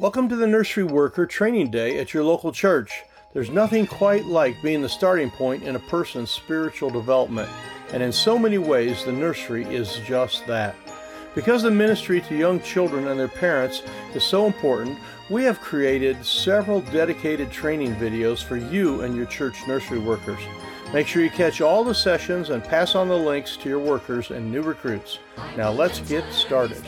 Welcome to the Nursery Worker Training Day at your local church. There's nothing quite like being the starting point in a person's spiritual development, and in so many ways, the nursery is just that. Because the ministry to young children and their parents is so important, we have created several dedicated training videos for you and your church nursery workers. Make sure you catch all the sessions and pass on the links to your workers and new recruits. Now let's get started.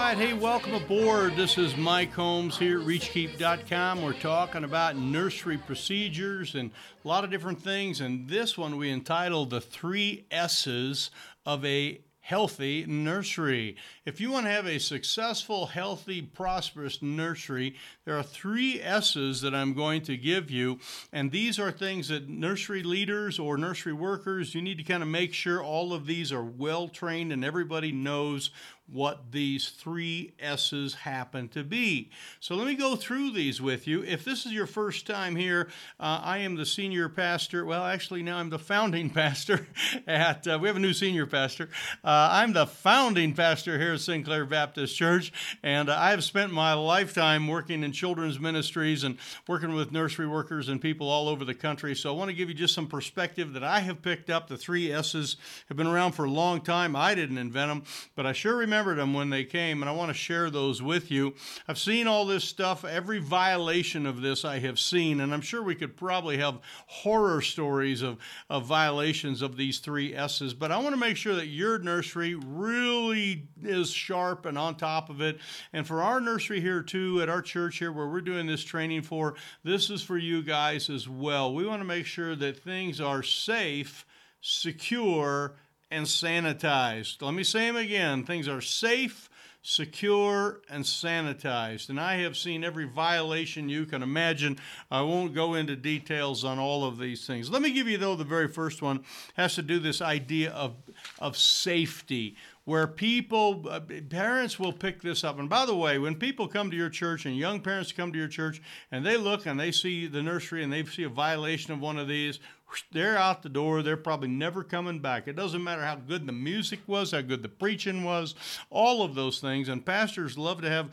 Right, hey, welcome aboard. This is Mike Holmes here at ReachKeep.com. We're talking about nursery procedures and a lot of different things. And this one we entitled The Three S's of a healthy nursery. If you want to have a successful, healthy, prosperous nursery, there are three S's that I'm going to give you. And these are things that nursery leaders or nursery workers, you need to kind of make sure all of these are well trained and everybody knows what these three S's happen to be. So let me go through these with you. If this is your first time here, uh, I am the senior pastor. Well, actually, now I'm the founding pastor at, uh, we have a new senior pastor. Uh, I'm the founding pastor here at Sinclair Baptist Church, and I have spent my lifetime working in children's ministries and working with nursery workers and people all over the country. So I want to give you just some perspective that I have picked up. The three S's have been around for a long time. I didn't invent them, but I sure remember remembered them when they came, and I want to share those with you. I've seen all this stuff, every violation of this I have seen, and I'm sure we could probably have horror stories of, of violations of these three S's, but I want to make sure that your nursery really is sharp and on top of it. And for our nursery here, too, at our church here, where we're doing this training for, this is for you guys as well. We want to make sure that things are safe, secure, and sanitized. Let me say them again. Things are safe, secure, and sanitized. And I have seen every violation you can imagine. I won't go into details on all of these things. Let me give you, though, the very first one has to do this idea of, of safety where people, uh, parents will pick this up. And by the way, when people come to your church and young parents come to your church and they look and they see the nursery and they see a violation of one of these, they're out the door. They're probably never coming back. It doesn't matter how good the music was, how good the preaching was, all of those things. And pastors love to have,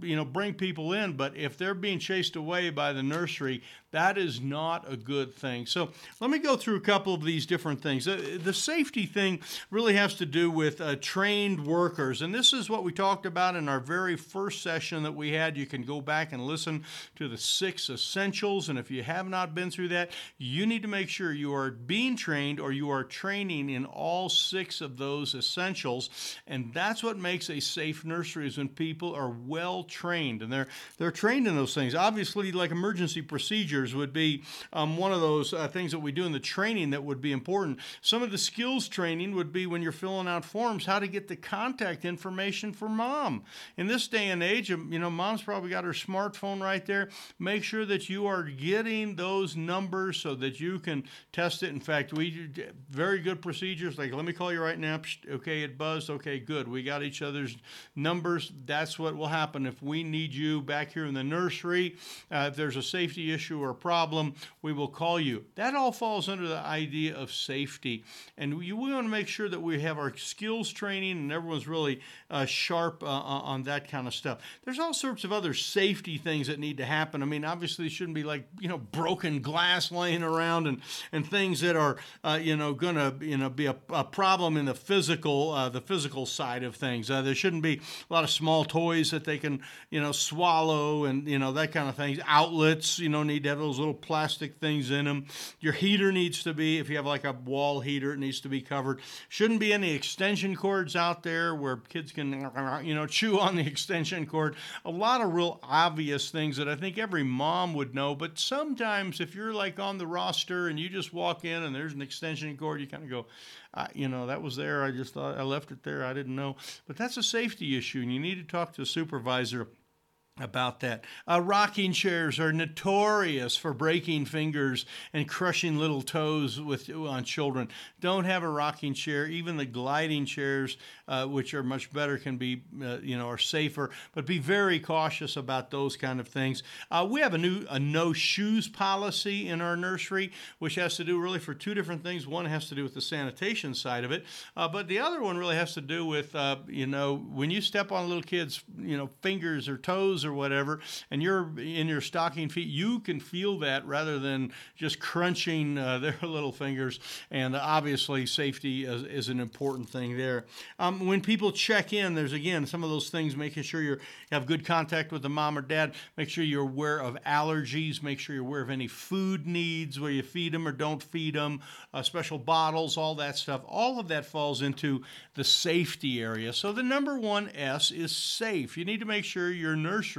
you know, bring people in. But if they're being chased away by the nursery, that is not a good thing. So let me go through a couple of these different things. Uh, the safety thing really has to do with uh, trained workers. And this is what we talked about in our very first session that we had. You can go back and listen to the six essentials. And if you have not been through that, you need to make sure you are being trained or you are training in all six of those essentials. And that's what makes a safe nursery is when people are well trained and they're they're trained in those things. Obviously, like emergency procedures would be um, one of those uh, things that we do in the training that would be important. Some of the skills training would be when you're filling out forms, how to get the contact information for mom. In this day and age, um, you know, mom's probably got her smartphone right there. Make sure that you are getting those numbers so that you can test it. In fact, we very good procedures. Like, let me call you right now. Okay, it buzzed. Okay, good. We got each other's numbers. That's what will happen if we need you back here in the nursery. Uh, if there's a safety issue or a problem, we will call you. That all falls under the idea of safety, and we, we want to make sure that we have our skills training and everyone's really uh, sharp uh, on that kind of stuff. There's all sorts of other safety things that need to happen. I mean, obviously, it shouldn't be like you know broken glass laying around and and things that are uh, you know going to you know be a, a, problem in the physical uh, the physical side of things. Uh, there shouldn't be a lot of small toys that they can you know swallow and you know that kind of things. Outlets you know need to have those little plastic things in them. Your heater needs to be if you have like a wall heater, it needs to be covered. Shouldn't be any extension cords out there where kids can you know chew on the extension cord. A lot of real obvious things that I think every mom would know, but sometimes if you're like on the roster and you just walk in and there's an extension cord, you kind of go, I, you know, that was there. I just thought I left it there. I didn't know. But that's a safety issue, and you need to talk to a supervisor supervisor about that. Uh, rocking chairs are notorious for breaking fingers and crushing little toes with on children. Don't have a rocking chair. Even the gliding chairs, uh, which are much better, can be uh, you know are safer. But be very cautious about those kind of things. Uh, we have a new a no shoes policy in our nursery, which has to do really for two different things. One has to do with the sanitation side of it, uh, but the other one really has to do with uh, you know when you step on little kid's you know fingers or toes or whatever, and you're in your stocking feet, you can feel that rather than just crunching uh, their little fingers. And obviously, safety is, is an important thing there. Um, when people check in, there's again some of those things, making sure you have good contact with the mom or dad, make sure you're aware of allergies, make sure you're aware of any food needs, where you feed them or don't feed them, uh, special bottles, all that stuff. All of that falls into the safety area. So the number one S is safe. You need to make sure your nursery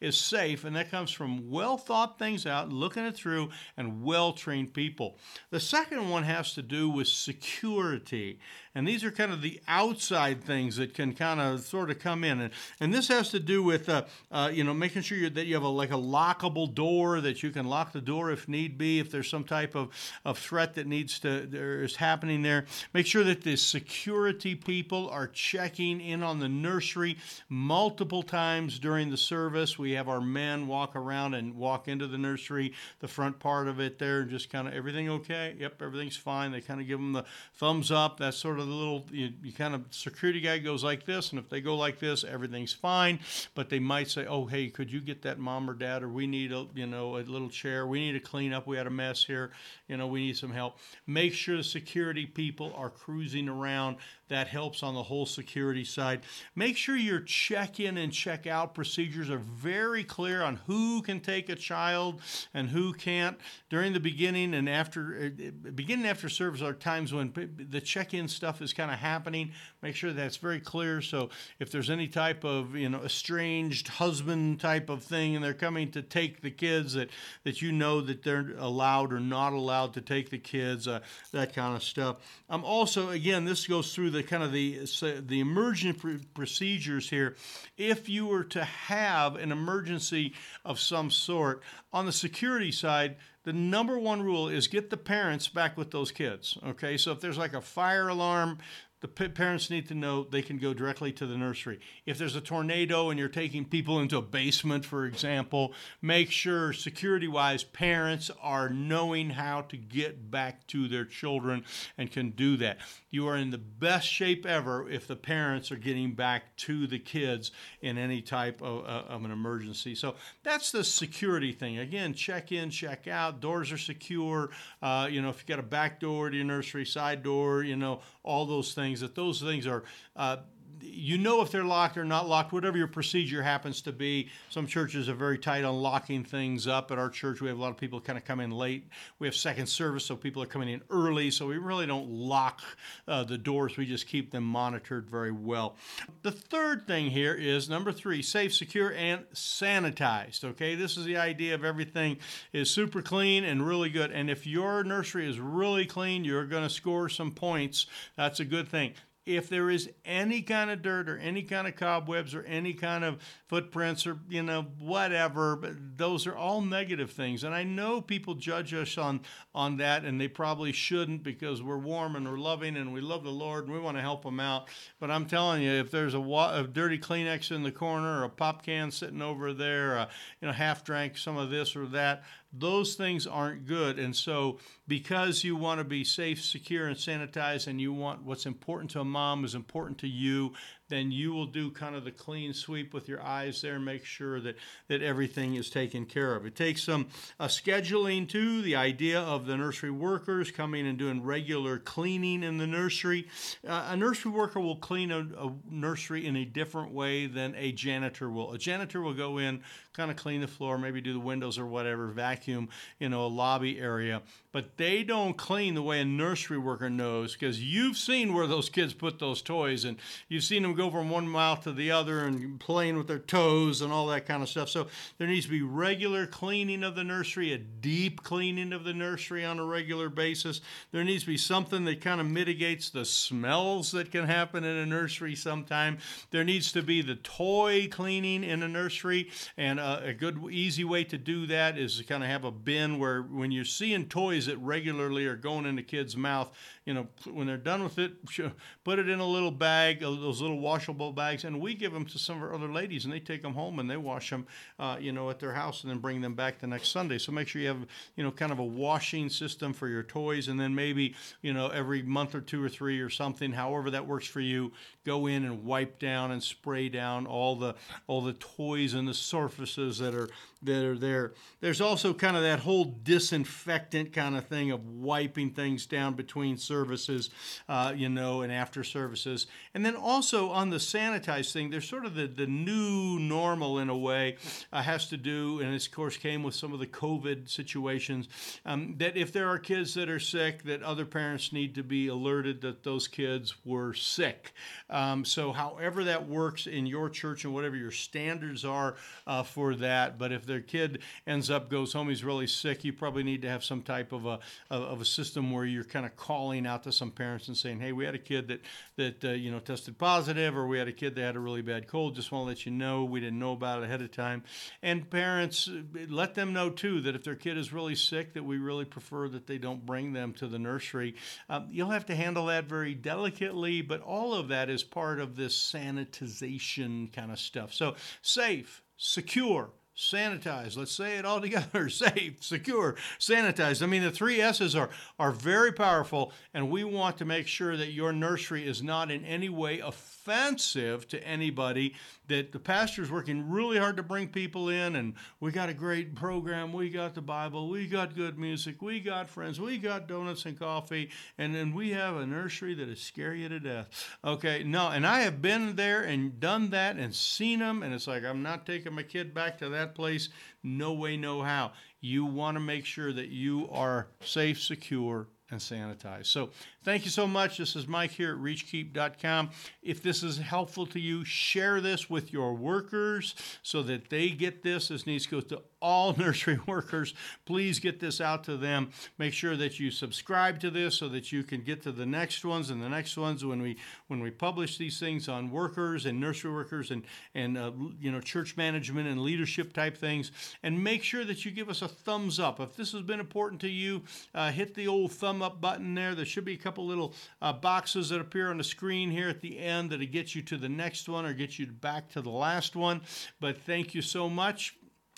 is safe, and that comes from well thought things out, looking it through, and well trained people. The second one has to do with security. And these are kind of the outside things that can kind of sort of come in. And, and this has to do with, uh, uh, you know, making sure that you have a, like a lockable door that you can lock the door if need be, if there's some type of, of threat that needs to, there is happening there. Make sure that the security people are checking in on the nursery multiple times during the service. We have our men walk around and walk into the nursery, the front part of it there, and just kind of everything okay? Yep, everything's fine. They kind of give them the thumbs up. That's sort of the little you, you, kind of security guy goes like this, and if they go like this, everything's fine. But they might say, "Oh, hey, could you get that mom or dad, or we need a you know a little chair. We need to clean up. We had a mess here. You know, we need some help." Make sure the security people are cruising around. That helps on the whole security side. Make sure your check-in and check-out procedures are very clear on who can take a child and who can't. During the beginning and after, uh, beginning after service are times when the check-in stuff stuff is kind of happening. Make sure that's very clear. So if there's any type of you know estranged husband type of thing, and they're coming to take the kids, that that you know that they're allowed or not allowed to take the kids, uh, that kind of stuff. Um, also, again, this goes through the kind of the the emergent pr- procedures here. If you were to have an emergency of some sort on the security side the number one rule is get the parents back with those kids. Okay, so if there's like a fire alarm, the parents need to know they can go directly to the nursery. If there's a tornado and you're taking people into a basement, for example, make sure security wise parents are knowing how to get back to their children and can do that. You are in the best shape ever if the parents are getting back to the kids in any type of, uh, of an emergency. So that's the security thing. Again, check in, check out, doors are secure. Uh, you know, if you got a back door to your nursery, side door, you know, all those things things that those things are uh, you know if they're locked or not locked, whatever your procedure happens to be. Some churches are very tight on locking things up. At our church, we have a lot of people kind of come in late. We have second service, so people are coming in early. So we really don't lock uh, the doors. We just keep them monitored very well. The third thing here is number three: safe, secure, and sanitized. Okay, this is the idea of everything is super clean and really good. And if your nursery is really clean, you're going to score some points. That's a good thing if there is any kind of dirt or any kind of cobwebs or any kind of footprints or you know whatever those are all negative things. And i know people judge us on on that and they probably shouldn't because we're warm and we're loving and we love the lord and we want to help them out. But i'm telling you if there's a, wa- a dirty kleenex in the corner or a pop can sitting over there uh, you know half drank some of this or that those things aren't good. And so, because you want to be safe, secure, and sanitized, and you want what's important to a mom is important to you, then you will do kind of the clean sweep with your eyes there and make sure that, that everything is taken care of. It takes some uh, scheduling too, the idea of the nursery workers coming and doing regular cleaning in the nursery. Uh, a nursery worker will clean a, a nursery in a different way than a janitor will. A janitor will go in, kind of clean the floor, maybe do the windows or whatever, vacuum, you know, a lobby area. But they don't clean the way a nursery worker knows because you've seen where those kids put those toys and you've seen them go from one mouth to the other and playing with their toes and all that kind of stuff. So there needs to be regular cleaning of the nursery, a deep cleaning of the nursery on a regular basis. There needs to be something that kind of mitigates the smells that can happen in a nursery sometime. There needs to be the toy cleaning in a nursery, and a, a good, easy way to do that is to kind of have a bin where when you're seeing toys that regularly are going into kids' mouth, you know, when they're done with it, put it in a little bag, those little washable bags, and we give them to some of our other ladies, and they take them home and they wash them, uh, you know, at their house, and then bring them back the next Sunday. So make sure you have, you know, kind of a washing system for your toys, and then maybe, you know, every month or two or three or something, however that works for you, go in and wipe down and spray down all the all the toys and the surfaces that are that are there. There's also kind of that whole disinfectant kind of thing of wiping things down between services, uh, you know, and after services. And then also on the sanitized thing, there's sort of the, the new normal in a way, uh, has to do, and this, of course, came with some of the COVID situations, um, that if there are kids that are sick, that other parents need to be alerted that those kids were sick. Um, so, however that works in your church and whatever your standards are uh, for that, but if their kid ends up goes home, he's really sick, you probably need to have some type of a of a system where you're kind of calling out to some parents and saying, "Hey, we had a kid that that uh, you know tested positive, or we had a kid that had a really bad cold. Just want to let you know we didn't know about it ahead of time." And parents, let them know too that if their kid is really sick, that we really prefer that they don't bring them to the nursery. Um, you'll have to handle that very delicately, but all of that is part of this sanitization kind of stuff. So safe, secure sanitize. Let's say it all together safe, secure, sanitized. I mean, the three S's are, are very powerful, and we want to make sure that your nursery is not in any way offensive to anybody. That the pastor is working really hard to bring people in, and we got a great program. We got the Bible, we got good music, we got friends, we got donuts and coffee, and then we have a nursery that is scare you to death. Okay, no, and I have been there and done that and seen them, and it's like I'm not taking my kid back to that place. No way, no how. You want to make sure that you are safe, secure, and sanitize. So thank you so much. This is Mike here at reachkeep.com. If this is helpful to you, share this with your workers so that they get this. This needs to go to all nursery workers. Please get this out to them. Make sure that you subscribe to this so that you can get to the next ones and the next ones when we when we publish these things on workers and nursery workers and and uh, you know church management and leadership type things. And make sure that you give us a thumbs up if this has been important to you. Uh, hit the old thumb up button there. There should be a couple little uh, boxes that appear on the screen here at the end that'll get you to the next one or get you back to the last one. But thank you so much.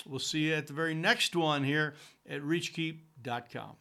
We'll see you at the very next one here at reachkeep.com.